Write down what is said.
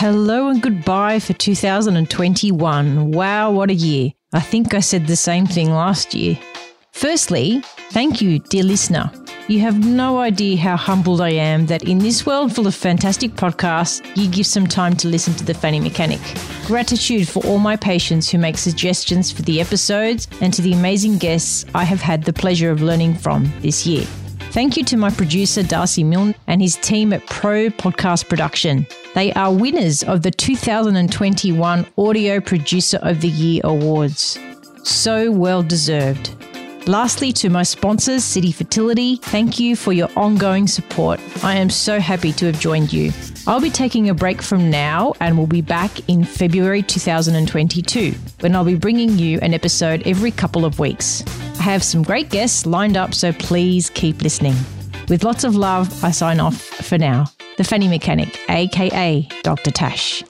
Hello and goodbye for 2021. Wow, what a year. I think I said the same thing last year. Firstly, thank you, dear listener. You have no idea how humbled I am that in this world full of fantastic podcasts, you give some time to listen to The Fanny Mechanic. Gratitude for all my patients who make suggestions for the episodes and to the amazing guests I have had the pleasure of learning from this year. Thank you to my producer, Darcy Milne, and his team at Pro Podcast Production. They are winners of the 2021 Audio Producer of the Year Awards. So well deserved. Lastly, to my sponsors, City Fertility, thank you for your ongoing support. I am so happy to have joined you. I'll be taking a break from now and will be back in February 2022 when I'll be bringing you an episode every couple of weeks. I have some great guests lined up, so please keep listening. With lots of love, I sign off for now. The Fanny Mechanic, aka Dr. Tash.